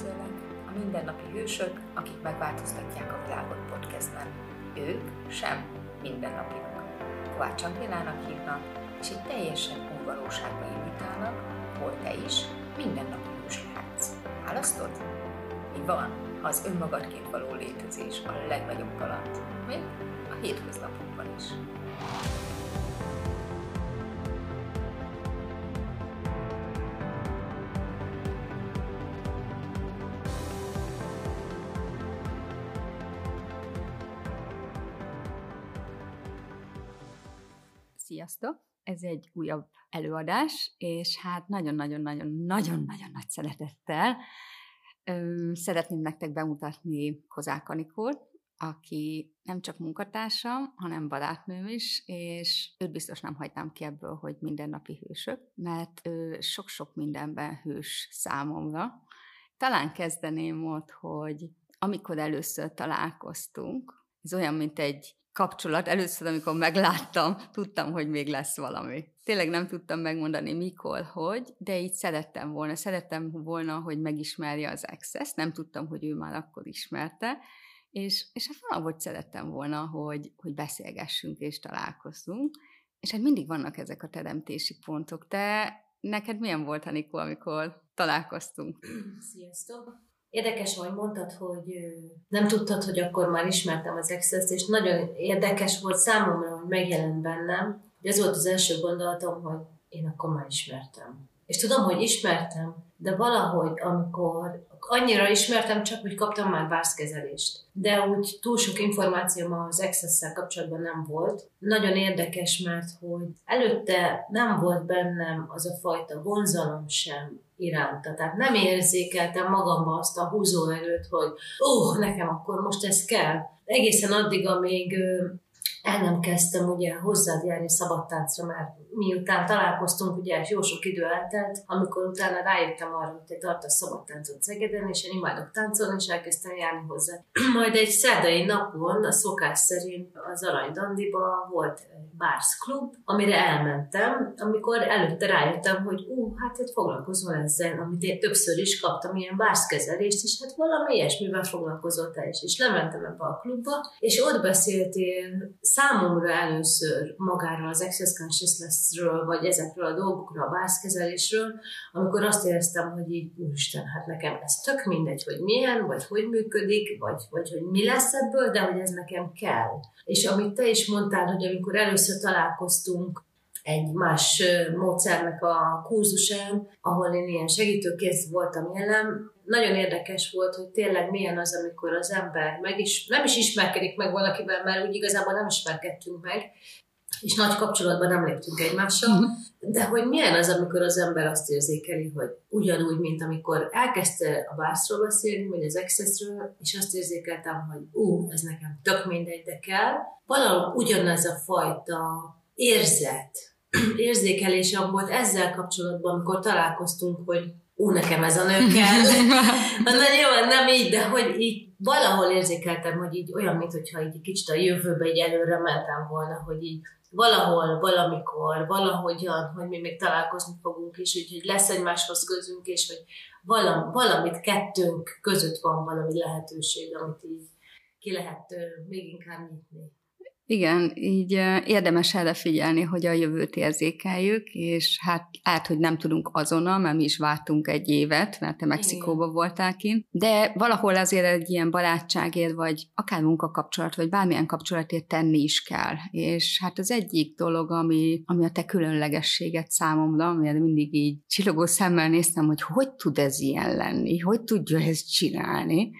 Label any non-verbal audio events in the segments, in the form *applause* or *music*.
üdvözöllek a Mindennapi Hősök, akik megváltoztatják a világot podcastben. Ők sem mindennapiak. Kovács Angélának hívnak, és egy teljesen új valóságba invitálnak, hol te is mindennapi hős lehetsz. Választod? Mi van, ha az önmagadként való létezés a legnagyobb kaland, még a hétköznapokban is. Sziasztok! Ez egy újabb előadás, és hát nagyon-nagyon-nagyon-nagyon-nagyon nagy szeretettel szeretném nektek bemutatni Kozák Anikót, aki nem csak munkatársam, hanem barátnőm is, és őt biztos nem hagytam ki ebből, hogy mindennapi hősök, mert ő sok-sok mindenben hős számomra. Talán kezdeném ott, hogy amikor először találkoztunk, ez olyan, mint egy kapcsolat. Először, amikor megláttam, tudtam, hogy még lesz valami. Tényleg nem tudtam megmondani mikor, hogy, de így szerettem volna. Szerettem volna, hogy megismerje az access nem tudtam, hogy ő már akkor ismerte, és, és hát valahogy szerettem volna, hogy, hogy beszélgessünk és találkozzunk. És hát mindig vannak ezek a teremtési pontok. Te neked milyen volt, Anikó, amikor találkoztunk? Sziasztok! Érdekes, hogy mondtad, hogy nem tudtad, hogy akkor már ismertem az access és nagyon érdekes volt számomra, hogy megjelent bennem. Ez volt az első gondolatom, hogy én akkor már ismertem. És tudom, hogy ismertem, de valahogy, amikor annyira ismertem, csak hogy kaptam már bászkezelést. De úgy túl sok információm az access kapcsolatban nem volt. Nagyon érdekes, mert hogy előtte nem volt bennem az a fajta vonzalom sem iránta. Tehát nem érzékeltem magamba azt a húzóerőt, hogy ó, oh, nekem akkor most ez kell. Egészen addig, amíg el nem kezdtem ugye hozzád járni szabadtáncra, mert miután találkoztunk, ugye jó sok idő eltelt, amikor utána rájöttem arra, hogy te tartasz szabadtáncot Szegeden, és én imádok táncolni, és elkezdtem járni hozzá. *clears throat* Majd egy szerdai napon, a szokás szerint az Arany Dandiba volt Bars Club, amire elmentem, amikor előtte rájöttem, hogy ú, hát itt foglalkozol ezzel, amit én többször is kaptam, ilyen bárszkezelést, és hát valami ilyesmivel foglalkozott te is. És lementem ebbe a klubba, és ott beszéltél számomra először magáról az Access Consciousness-ről, vagy ezekről a dolgokról, a bárszkezelésről, amikor azt éreztem, hogy így, úristen, hát nekem ez tök mindegy, hogy milyen, vagy hogy működik, vagy, vagy hogy mi lesz ebből, de hogy ez nekem kell. És amit te is mondtál, hogy amikor először találkoztunk, egy más módszernek a kurzusán, ahol én ilyen segítőkész voltam jelen, nagyon érdekes volt, hogy tényleg milyen az, amikor az ember meg is, nem is ismerkedik meg valakivel, mert úgy igazából nem ismerkedtünk meg, és nagy kapcsolatban nem léptünk egymással, uh-huh. de hogy milyen az, amikor az ember azt érzékeli, hogy ugyanúgy, mint amikor elkezdte a bászról beszélni, vagy az excessről, és azt érzékeltem, hogy ú, ez nekem tök mindegy, de kell, valahol ugyanez a fajta érzet, *clears throat* érzékelésem volt ezzel kapcsolatban, amikor találkoztunk, hogy ú, nekem ez a nő kell. *laughs* Na, jó, nem így, de hogy így valahol érzékeltem, hogy így olyan, mintha így kicsit a jövőbe egy előre mentem volna, hogy így valahol, valamikor, valahogyan, hogy mi még találkozni fogunk, és úgyhogy lesz egymáshoz közünk, és hogy valam, valamit kettőnk között van valami lehetőség, amit így ki lehet még inkább nyitni. Igen, így érdemes erre figyelni, hogy a jövőt érzékeljük, és hát át, hogy nem tudunk azonnal, mert mi is vártunk egy évet, mert te Mexikóban voltál kint, de valahol azért egy ilyen barátságért, vagy akár munkakapcsolat, vagy bármilyen kapcsolatért tenni is kell. És hát az egyik dolog, ami, ami a te különlegességet számomra, amire mindig így csillogó szemmel néztem, hogy hogy tud ez ilyen lenni, hogy tudja ezt csinálni,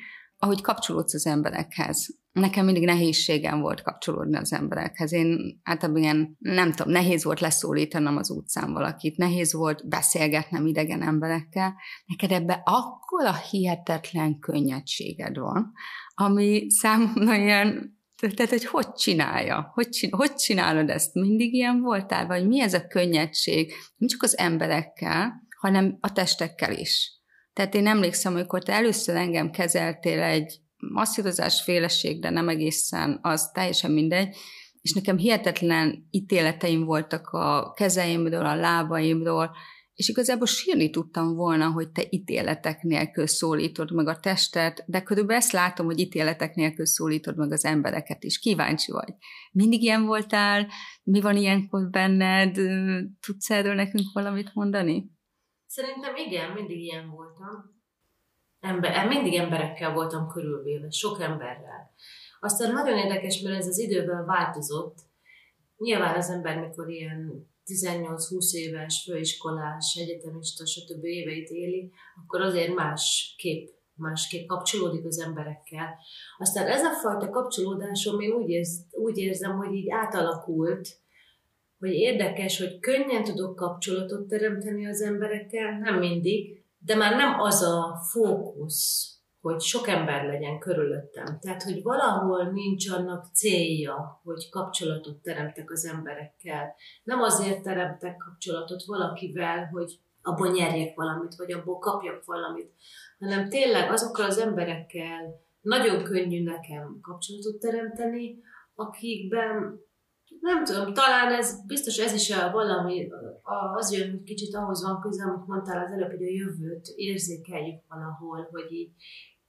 ahogy kapcsolódsz az emberekhez nekem mindig nehézségem volt kapcsolódni az emberekhez. Én általában ilyen, nem tudom, nehéz volt leszólítanom az utcán valakit, nehéz volt beszélgetnem idegen emberekkel. Neked ebbe akkora hihetetlen könnyedséged van, ami számomra ilyen tehát, hogy hogy csinálja? Hogy, csin- hogy csinálod ezt? Mindig ilyen voltál? Vagy mi ez a könnyedség? Nem csak az emberekkel, hanem a testekkel is. Tehát én emlékszem, amikor te először engem kezeltél egy masszírozás féleség, de nem egészen, az teljesen mindegy, és nekem hihetetlen ítéleteim voltak a kezeimről, a lábaimról, és igazából sírni tudtam volna, hogy te ítéletek nélkül szólítod meg a testet, de körülbelül ezt látom, hogy ítéletek nélkül szólítod meg az embereket is. Kíváncsi vagy. Mindig ilyen voltál? Mi van ilyenkor benned? Tudsz erről nekünk valamit mondani? Szerintem igen, mindig ilyen voltam. Ember, mindig emberekkel voltam körülvéve, sok emberrel. Aztán nagyon érdekes, mert ez az időben változott. Nyilván az ember, mikor ilyen 18-20 éves, főiskolás, egyetemista, stb. éveit éli, akkor azért másképp, másképp kapcsolódik az emberekkel. Aztán ez a fajta kapcsolódásom én úgy, érz, úgy érzem, hogy így átalakult, hogy érdekes, hogy könnyen tudok kapcsolatot teremteni az emberekkel, nem mindig, de már nem az a fókusz, hogy sok ember legyen körülöttem. Tehát, hogy valahol nincs annak célja, hogy kapcsolatot teremtek az emberekkel. Nem azért teremtek kapcsolatot valakivel, hogy abból nyerjek valamit, vagy abból kapjak valamit, hanem tényleg azokkal az emberekkel nagyon könnyű nekem kapcsolatot teremteni, akikben nem tudom, talán ez biztos ez is a valami, az jön, hogy kicsit ahhoz van köze, amit mondtál az előbb, hogy a jövőt érzékeljük valahol, hogy így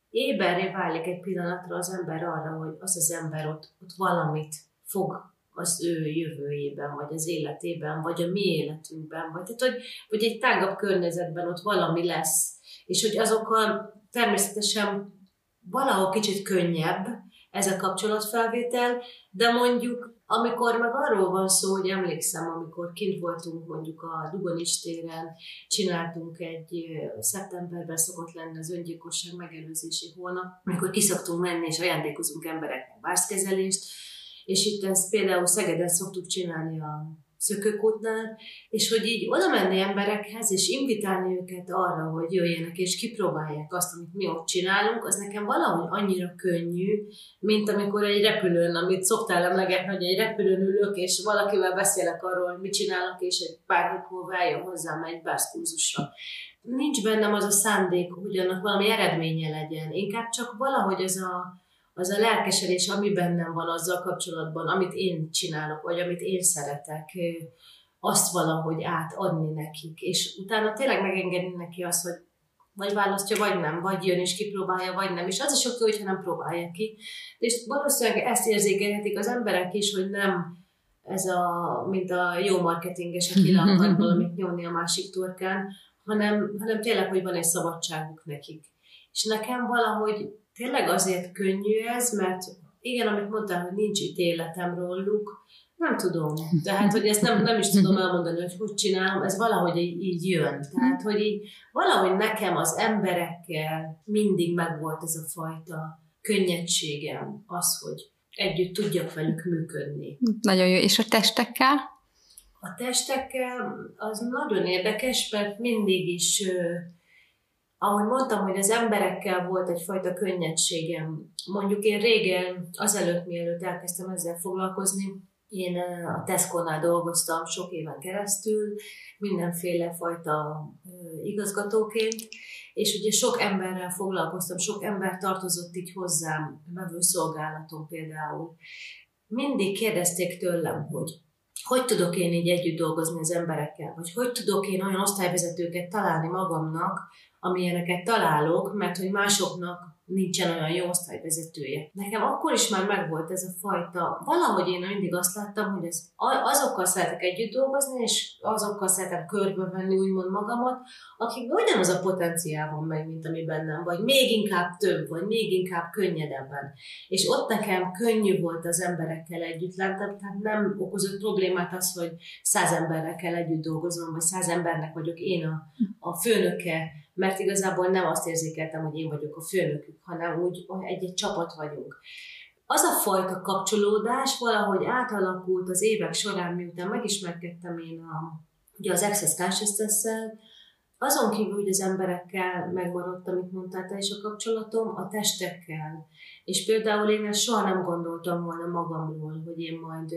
éberré válik egy pillanatra az ember arra, hogy az az ember ott, ott valamit fog az ő jövőjében, vagy az életében, vagy a mi életünkben, vagy, tehát, hogy, hogy egy tágabb környezetben ott valami lesz, és hogy azokkal természetesen valahol kicsit könnyebb ez a kapcsolatfelvétel, de mondjuk amikor meg arról van szó, hogy emlékszem, amikor kint voltunk mondjuk a Dugonics téren, csináltunk egy, szeptemberben szokott lenni az öngyilkosság megelőzési hónap, amikor kiszoktunk menni és ajándékozunk embereknek bászkezelést, és itt ezt például Szegeden szoktuk csinálni a szökőkútnál, és hogy így oda menni emberekhez, és invitálni őket arra, hogy jöjjenek és kipróbálják azt, amit mi ott csinálunk, az nekem valahogy annyira könnyű, mint amikor egy repülőn, amit szoktál emlegetni, hogy egy repülőn ülök, és valakivel beszélek arról, hogy mit csinálok, és egy pár hét múlva eljön hozzám egy bászkurzusra. Nincs bennem az a szándék, hogy annak valami eredménye legyen. Inkább csak valahogy az a, az a lelkesedés, ami bennem van azzal kapcsolatban, amit én csinálok, vagy amit én szeretek, azt valahogy átadni nekik. És utána tényleg megengedni neki azt, hogy vagy választja, vagy nem, vagy jön és kipróbálja, vagy nem. És az is oké, hogyha nem próbálja ki. És valószínűleg ezt érzékelhetik az emberek is, hogy nem ez a, mint a jó marketinges, aki le akar *laughs* valamit nyomni a másik torkán, hanem, hanem tényleg, hogy van egy szabadságuk nekik. És nekem valahogy tényleg azért könnyű ez, mert igen, amit mondtál, hogy nincs ítéletem róluk, nem tudom. Tehát, hogy ezt nem, nem is tudom elmondani, hogy hogy csinálom, ez valahogy így, így jön. Tehát, hogy így valahogy nekem az emberekkel mindig megvolt ez a fajta könnyedségem, az, hogy együtt tudjak velük működni. Nagyon jó. És a testekkel? A testekkel az nagyon érdekes, mert mindig is ahogy mondtam, hogy az emberekkel volt egyfajta könnyedségem. Mondjuk én régen, azelőtt, mielőtt elkezdtem ezzel foglalkozni, én a Tesco-nál dolgoztam sok éven keresztül, mindenféle fajta igazgatóként, és ugye sok emberrel foglalkoztam, sok ember tartozott így hozzám, szolgálaton például. Mindig kérdezték tőlem, hogy hogy tudok én így együtt dolgozni az emberekkel, vagy hogy tudok én olyan osztályvezetőket találni magamnak, amilyeneket találok, mert hogy másoknak nincsen olyan jó osztályvezetője. Nekem akkor is már megvolt ez a fajta, valahogy én mindig azt láttam, hogy ez, azokkal szeretek együtt dolgozni, és azokkal szeretem körbevenni úgymond magamat, akik ugyanaz a potenciál van meg, mint ami bennem, vagy még inkább több, vagy még inkább könnyedebben. És ott nekem könnyű volt az emberekkel együtt lenni, tehát nem okozott problémát az, hogy száz emberrel kell együtt dolgoznom, vagy száz embernek vagyok én a, a főnöke, mert igazából nem azt érzékeltem, hogy én vagyok a főnökük, hanem úgy, egy-egy csapat vagyunk. Az a fajta kapcsolódás valahogy átalakult az évek során, miután megismerkedtem én a, ugye az Access consciousness azon kívül, hogy az emberekkel megmaradt, amit mondtál te is a kapcsolatom, a testekkel. És például én ezt soha nem gondoltam volna magamról, hogy én majd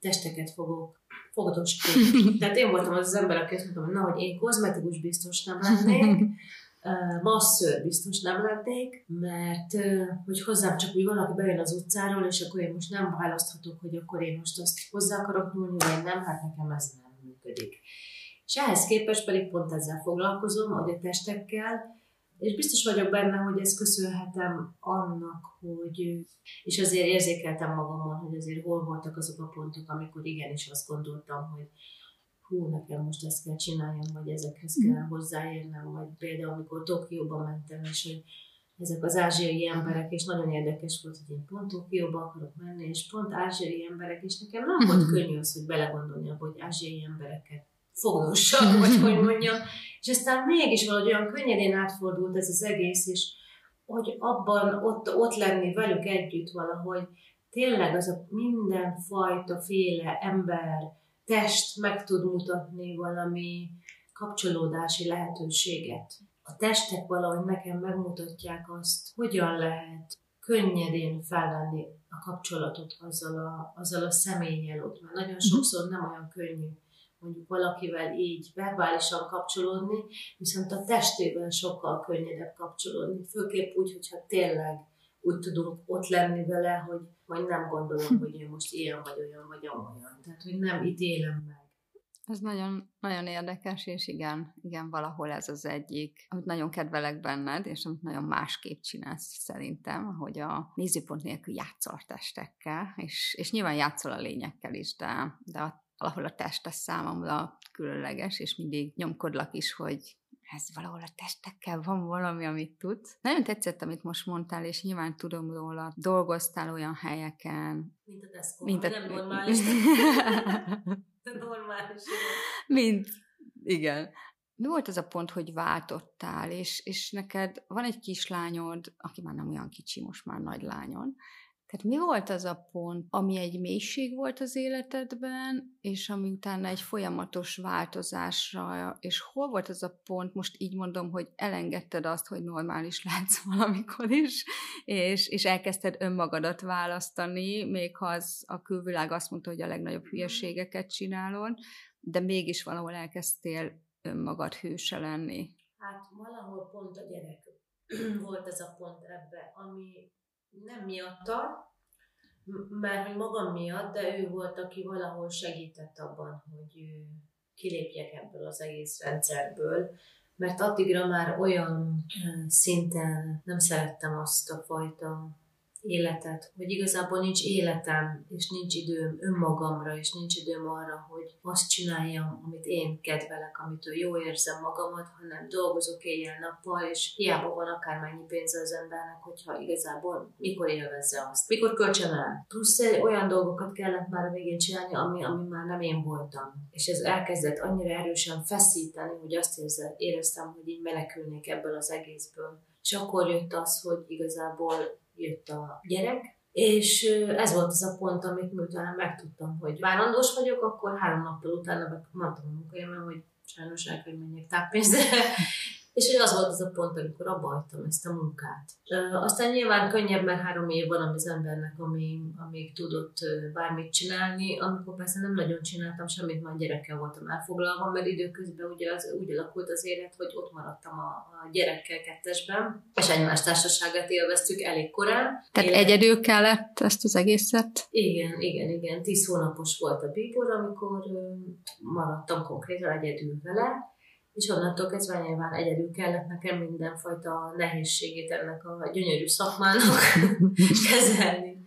testeket fogok fogdosni. *laughs* Tehát én voltam az az ember, aki azt mondtam, hogy na, hogy én kozmetikus biztos nem lennék, *laughs* masször biztos nem lennék, mert hogy hozzám csak úgy valaki bejön az utcáról, és akkor én most nem választhatok, hogy akkor én most azt hozzá akarok nyúlni, vagy nem, hát nekem ez nem működik. És ehhez képest pedig pont ezzel foglalkozom, hogy a testekkel, és biztos vagyok benne, hogy ezt köszönhetem annak, hogy, és azért érzékeltem magamon, hogy azért hol voltak azok a pontok, amikor igenis azt gondoltam, hogy hú, nekem most ezt kell csináljam, vagy ezekhez kell hozzáérnem, vagy például amikor Tokióba mentem, és hogy ezek az ázsiai emberek, és nagyon érdekes volt, hogy én pont Tokióba akarok menni, és pont ázsiai emberek, és nekem nem volt *laughs* könnyű az, hogy belegondolni abba, hogy ázsiai embereket fognossak, vagy *laughs* hogy mondjam, és aztán mégis valahogy olyan könnyedén átfordult ez az egész, és hogy abban ott, ott lenni velük együtt valahogy, tényleg az a mindenfajta féle ember, test meg tud mutatni valami kapcsolódási lehetőséget. A testek valahogy nekem megmutatják azt, hogyan lehet könnyedén felvenni a kapcsolatot azzal a, azzal a személlyel ott, mert nagyon mhm. sokszor nem olyan könnyű mondjuk valakivel így verbálisan kapcsolódni, viszont a testével sokkal könnyedebb kapcsolódni, főképp úgy, hogyha tényleg úgy tudunk ott lenni vele, hogy vagy nem gondolom, *laughs* hogy én most ilyen vagy olyan vagy olyan. Tehát, hogy nem ítélem meg. Ez nagyon, nagyon érdekes, és igen, igen, valahol ez az egyik, amit nagyon kedvelek benned, és amit nagyon másképp csinálsz szerintem, hogy a nézőpont nélkül játszol a testekkel, és, és nyilván játszol a lényekkel is, de, de a, valahol a test a számomra különleges, és mindig nyomkodlak is, hogy ez valahol a testekkel van valami, amit tudsz. Nagyon tetszett, amit most mondtál, és nyilván tudom róla, dolgoztál olyan helyeken. Mint a Tesco, mint a... nem normális. *laughs* normális. Mint, igen. Mi volt az a pont, hogy váltottál, és, és neked van egy kislányod, aki már nem olyan kicsi, most már nagy lányod, tehát mi volt az a pont, ami egy mélység volt az életedben, és ami utána egy folyamatos változásra, és hol volt az a pont, most így mondom, hogy elengedted azt, hogy normális lehetsz *laughs* valamikor is, és, és elkezdted önmagadat választani, még ha az a külvilág azt mondta, hogy a legnagyobb hülyeségeket csinálod, de mégis valahol elkezdtél önmagad hőse lenni. Hát valahol pont a gyerek *clears throat* volt ez a pont ebbe, ami nem miatta, mert hogy magam miatt, de ő volt, aki valahol segített abban, hogy kilépjek ebből az egész rendszerből, mert addigra már olyan szinten nem szerettem azt a fajta életet, hogy igazából nincs életem, és nincs időm önmagamra, és nincs időm arra, hogy azt csináljam, amit én kedvelek, amitől jó érzem magamat, hanem dolgozok éjjel-nappal, és hiába van akármennyi pénze az embernek, hogyha igazából mikor élvezze azt, mikor kölcsön el. Plusz olyan dolgokat kellett már a végén csinálni, ami, ami már nem én voltam. És ez elkezdett annyira erősen feszíteni, hogy azt éreztem, hogy így menekülnék ebből az egészből. És akkor jött az, hogy igazából jött a gyerek, és ez volt az a pont, amit miután megtudtam, hogy várandós vagyok, akkor három nappal utána mondtam a munkahelyemben, hogy sajnos el kell menjek táppénzre, és hogy az volt az a pont, amikor abba hagytam ezt a munkát. Aztán nyilván könnyebb, mert három év van az embernek, ami, amíg tudott bármit csinálni, amikor persze nem nagyon csináltam semmit, már gyerekkel voltam elfoglalva, mert időközben ugye az, úgy alakult az élet, hogy ott maradtam a, a gyerekkel kettesben, és egymás társaságát élveztük elég korán. Tehát élet... egyedül kellett ezt az egészet? Igen, igen, igen. Tíz hónapos volt a bíbor, amikor maradtam konkrétan egyedül vele, és onnantól kezdve nyilván egyedül kellett nekem mindenfajta nehézségét ennek a gyönyörű szakmának *laughs* kezelni.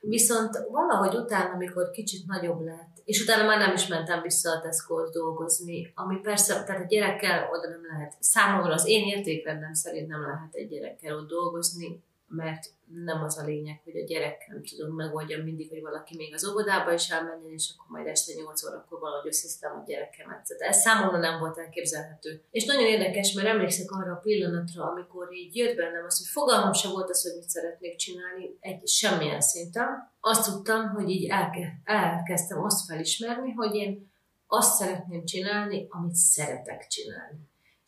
Viszont valahogy utána, amikor kicsit nagyobb lett, és utána már nem is mentem vissza a tesco dolgozni, ami persze, tehát a gyerekkel oda nem lehet, számomra az én értékrendem szerint nem lehet egy gyerekkel ott dolgozni, mert nem az a lényeg, hogy a gyerek, nem tudom, megoldja mindig, hogy valaki még az óvodába is elmenjen, és akkor majd este 8 órakor valahogy összesztem a gyerekemet. Tehát ez számomra nem volt elképzelhető. És nagyon érdekes, mert emlékszek arra a pillanatra, amikor így jött bennem az, hogy fogalmam sem volt az, hogy mit szeretnék csinálni, egy semmilyen szinten. Azt tudtam, hogy így elke, elkezdtem azt felismerni, hogy én azt szeretném csinálni, amit szeretek csinálni.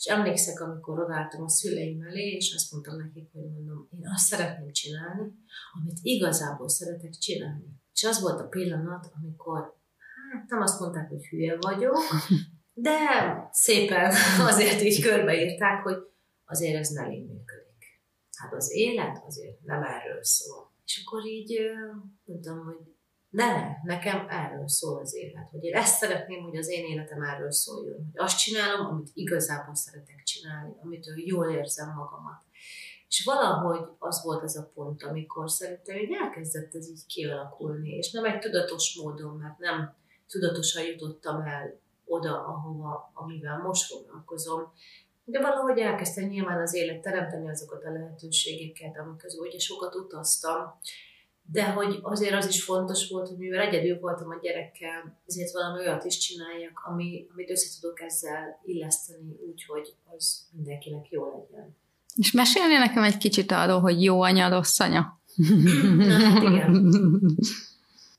És emlékszek, amikor odaálltam a szüleim elé, és azt mondtam nekik, hogy mondom, én azt szeretném csinálni, amit igazából szeretek csinálni. És az volt a pillanat, amikor, hát nem azt mondták, hogy hülye vagyok, *laughs* de szépen *laughs* azért így körbeírták, hogy azért ez nem így működik. Hát az élet azért nem erről szól. És akkor így mondtam, hogy de nekem erről szól az élet, hogy én ezt szeretném, hogy az én életem erről szóljon, hogy azt csinálom, amit igazából szeretek csinálni, amitől jól érzem magamat. És valahogy az volt az a pont, amikor szerintem hogy elkezdett ez így kialakulni, és nem egy tudatos módon, mert nem tudatosan jutottam el oda, ahova, amivel most foglalkozom, de valahogy elkezdtem nyilván az élet teremteni azokat a lehetőségeket, amik közül ugye sokat utaztam, de hogy azért az is fontos volt, hogy mivel egyedül voltam a gyerekkel, ezért valami olyat is csináljak, ami, amit össze tudok ezzel illeszteni úgy, hogy az mindenkinek jó legyen. És mesélni nekem egy kicsit arról, hogy jó anya, rossz anya? Na, hát igen. *laughs*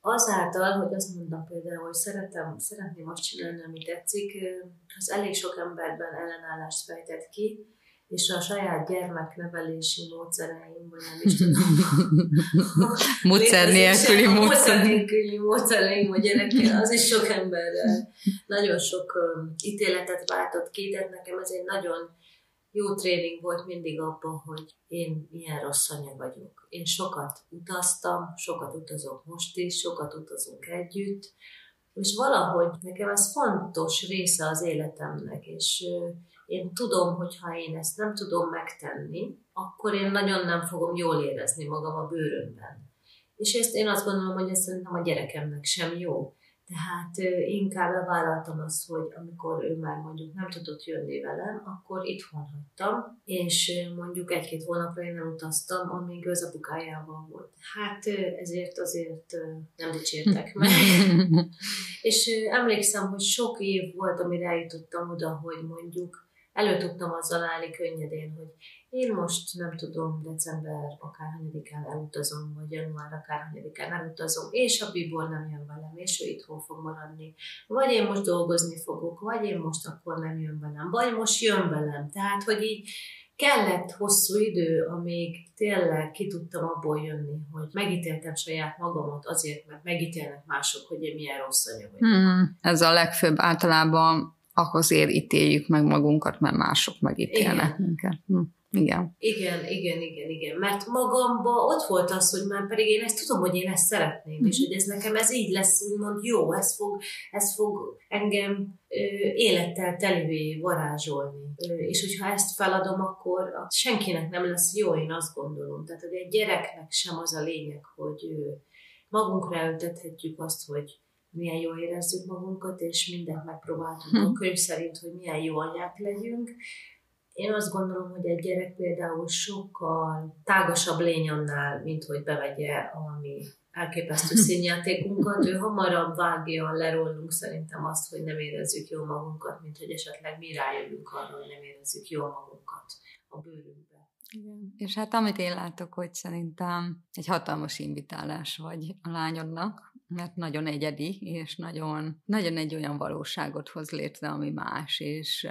Azáltal, hogy azt mondom például, hogy szeretem, szeretném azt csinálni, ami tetszik, az elég sok emberben ellenállást fejtett ki, és a saját gyermeknevelési módszereim, vagy nem is tudom. *laughs* módszer nélküli módszer. Nélküli módszereim a gyerekkel, az is sok emberrel nagyon sok ítéletet váltott ki, de nekem ez egy nagyon jó tréning volt mindig abban, hogy én milyen rossz anya vagyok. Én sokat utaztam, sokat utazok most is, sokat utazunk együtt, és valahogy nekem ez fontos része az életemnek, és én tudom, hogy ha én ezt nem tudom megtenni, akkor én nagyon nem fogom jól érezni magam a bőrömben. És ezt én azt gondolom, hogy ez szerintem a gyerekemnek sem jó. Tehát inkább bevállaltam azt, hogy amikor ő már mondjuk nem tudott jönni velem, akkor itthon hagytam, és mondjuk egy-két hónapra én nem utaztam, amíg az apukájával volt. Hát ezért azért nem dicsértek *laughs* meg. és emlékszem, hogy sok év volt, amire eljutottam oda, hogy mondjuk elő tudtam azzal állni könnyedén, hogy én most nem tudom, december akár hanyadikán elutazom, vagy január akár hanyadikán elutazom, és a Bibor nem jön velem, és ő itthon fog maradni. Vagy én most dolgozni fogok, vagy én most akkor nem jön velem, vagy most jön velem. Tehát, hogy így kellett hosszú idő, amíg tényleg ki tudtam abból jönni, hogy megítéltem saját magamat azért, mert megítélnek mások, hogy én milyen rossz anya vagyok. Hmm, ez a legfőbb általában azért ítéljük meg magunkat, mert mások megítélnek Igen. minket. Hm. Igen. Igen, igen, igen, igen. Mert magamban ott volt az, hogy már pedig én ezt tudom, hogy én ezt szeretném, mm-hmm. és hogy ez nekem ez így lesz, úgymond jó, ez fog, ez fog engem ö, élettel telivé varázsolni. Ö, és hogyha ezt feladom, akkor senkinek nem lesz jó, én azt gondolom. Tehát hogy egy gyereknek sem az a lényeg, hogy ö, magunkra eltethetjük azt, hogy milyen jól érezzük magunkat, és mindent megpróbáltunk hm. a könyv szerint, hogy milyen jó anyák legyünk, én azt gondolom, hogy egy gyerek például sokkal tágasabb lény annál, mint hogy bevegye a mi elképesztő színjátékunkat. Ő hamarabb vágja le rólunk szerintem azt, hogy nem érezzük jól magunkat, mint hogy esetleg mi rájövünk arra, hogy nem érezzük jól magunkat a bőrünkbe. Igen. És hát amit én látok, hogy szerintem egy hatalmas invitálás vagy a lányodnak, mert nagyon egyedi, és nagyon, nagyon egy olyan valóságot hoz létre, ami más, és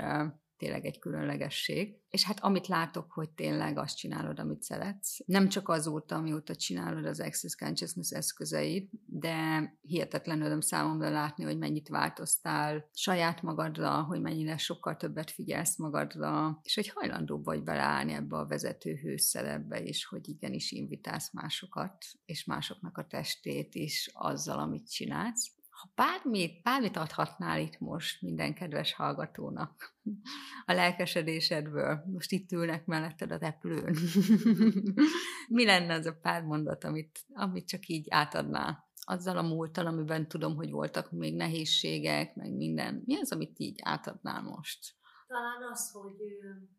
tényleg egy különlegesség. És hát amit látok, hogy tényleg azt csinálod, amit szeretsz. Nem csak azóta, amióta csinálod az Access Consciousness eszközeit, de hihetetlen öröm számomra látni, hogy mennyit változtál saját magadra, hogy mennyire sokkal többet figyelsz magadra, és hogy hajlandóbb vagy beleállni ebbe a vezető hőszerepbe, és hogy igenis invitálsz másokat, és másoknak a testét is azzal, amit csinálsz ha bármit, bármit adhatnál itt most minden kedves hallgatónak a lelkesedésedből, most itt ülnek melletted a repülőn, *laughs* mi lenne az a pár mondat, amit, amit csak így átadnál? Azzal a múlttal, amiben tudom, hogy voltak még nehézségek, meg minden. Mi az, amit így átadnál most? Talán az, hogy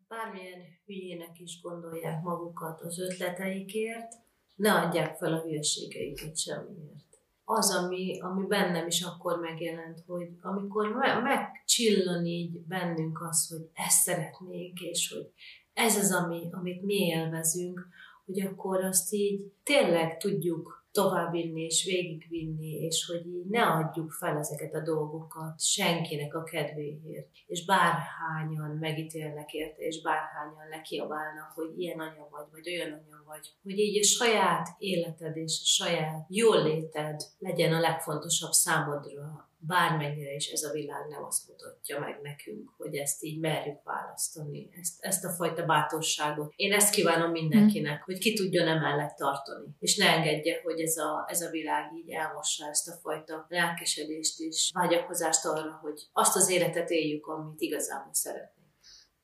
bármilyen hülyének is gondolják magukat az ötleteikért, ne adják fel a hülyeségeiket semmiért az, ami, ami bennem is akkor megjelent, hogy amikor me- megcsillan így bennünk az, hogy ezt szeretnénk, és hogy ez az, ami, amit mi élvezünk, hogy akkor azt így tényleg tudjuk továbbvinni és végigvinni, és hogy ne adjuk fel ezeket a dolgokat senkinek a kedvéért. És bárhányan megítélnek érte, és bárhányan lekiabálnak, hogy ilyen anya vagy, vagy olyan anya vagy, hogy így a saját életed és a saját jól léted legyen a legfontosabb számodra, bármennyire is ez a világ nem azt mutatja meg nekünk, hogy ezt így merjük választani, ezt, ezt a fajta bátorságot. Én ezt kívánom mindenkinek, mm. hogy ki tudjon emellett tartani, és ne engedje, hogy ez a, ez a világ így elmossa ezt a fajta lelkesedést és vágyakozást arra, hogy azt az életet éljük, amit igazából szeretnénk.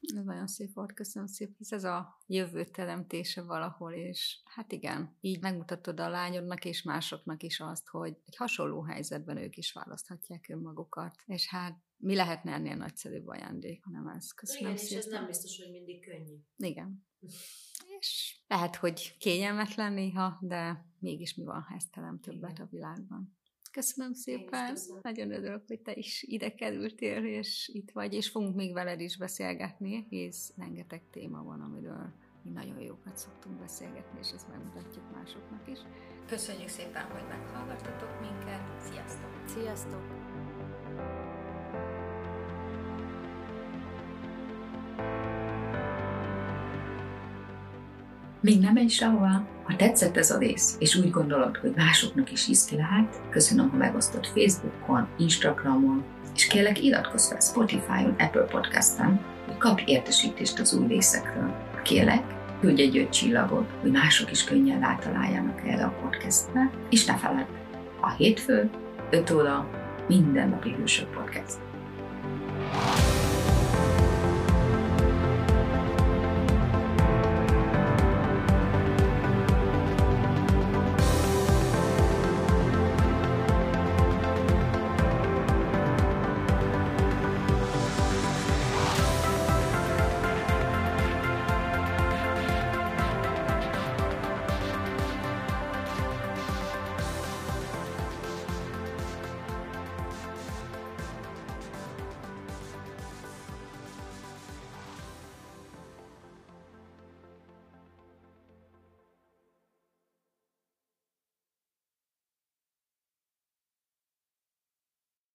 Ez nagyon szép volt, köszönöm szépen, hisz ez a jövő teremtése valahol, és hát igen, így megmutatod a lányodnak és másoknak is azt, hogy egy hasonló helyzetben ők is választhatják önmagukat, és hát mi lehetne ennél nagyszerűbb ajándék, hanem ez. Köszönöm igen, szépen. és ez nem biztos, hogy mindig könnyű. Igen. és lehet, hogy kényelmetlen néha, de mégis mi van, ha ezt terem többet igen. a világban. Köszönöm szépen. Köszönöm. Nagyon örülök, hogy te is ide kerültél, és itt vagy, és fogunk még veled is beszélgetni, hisz rengeteg téma van, amiről mi nagyon jókat szoktunk beszélgetni, és ezt megmutatjuk másoknak is. Köszönjük szépen, hogy meghallgattatok minket. Sziasztok! Sziasztok! Még nem menj sehová! Ha tetszett ez a rész, és úgy gondolod, hogy másoknak is iszti lehet, köszönöm, ha megosztod Facebookon, Instagramon, és kérlek iratkozz fel Spotify-on, Apple Podcast-en, hogy kapj értesítést az új részekről. Kérlek, küldj egy öt csillagot, hogy mások is könnyen rátaláljanak erre a podcastbe, és ne feledd, a hétfő, 5 óra, mindennapi hősök podcast.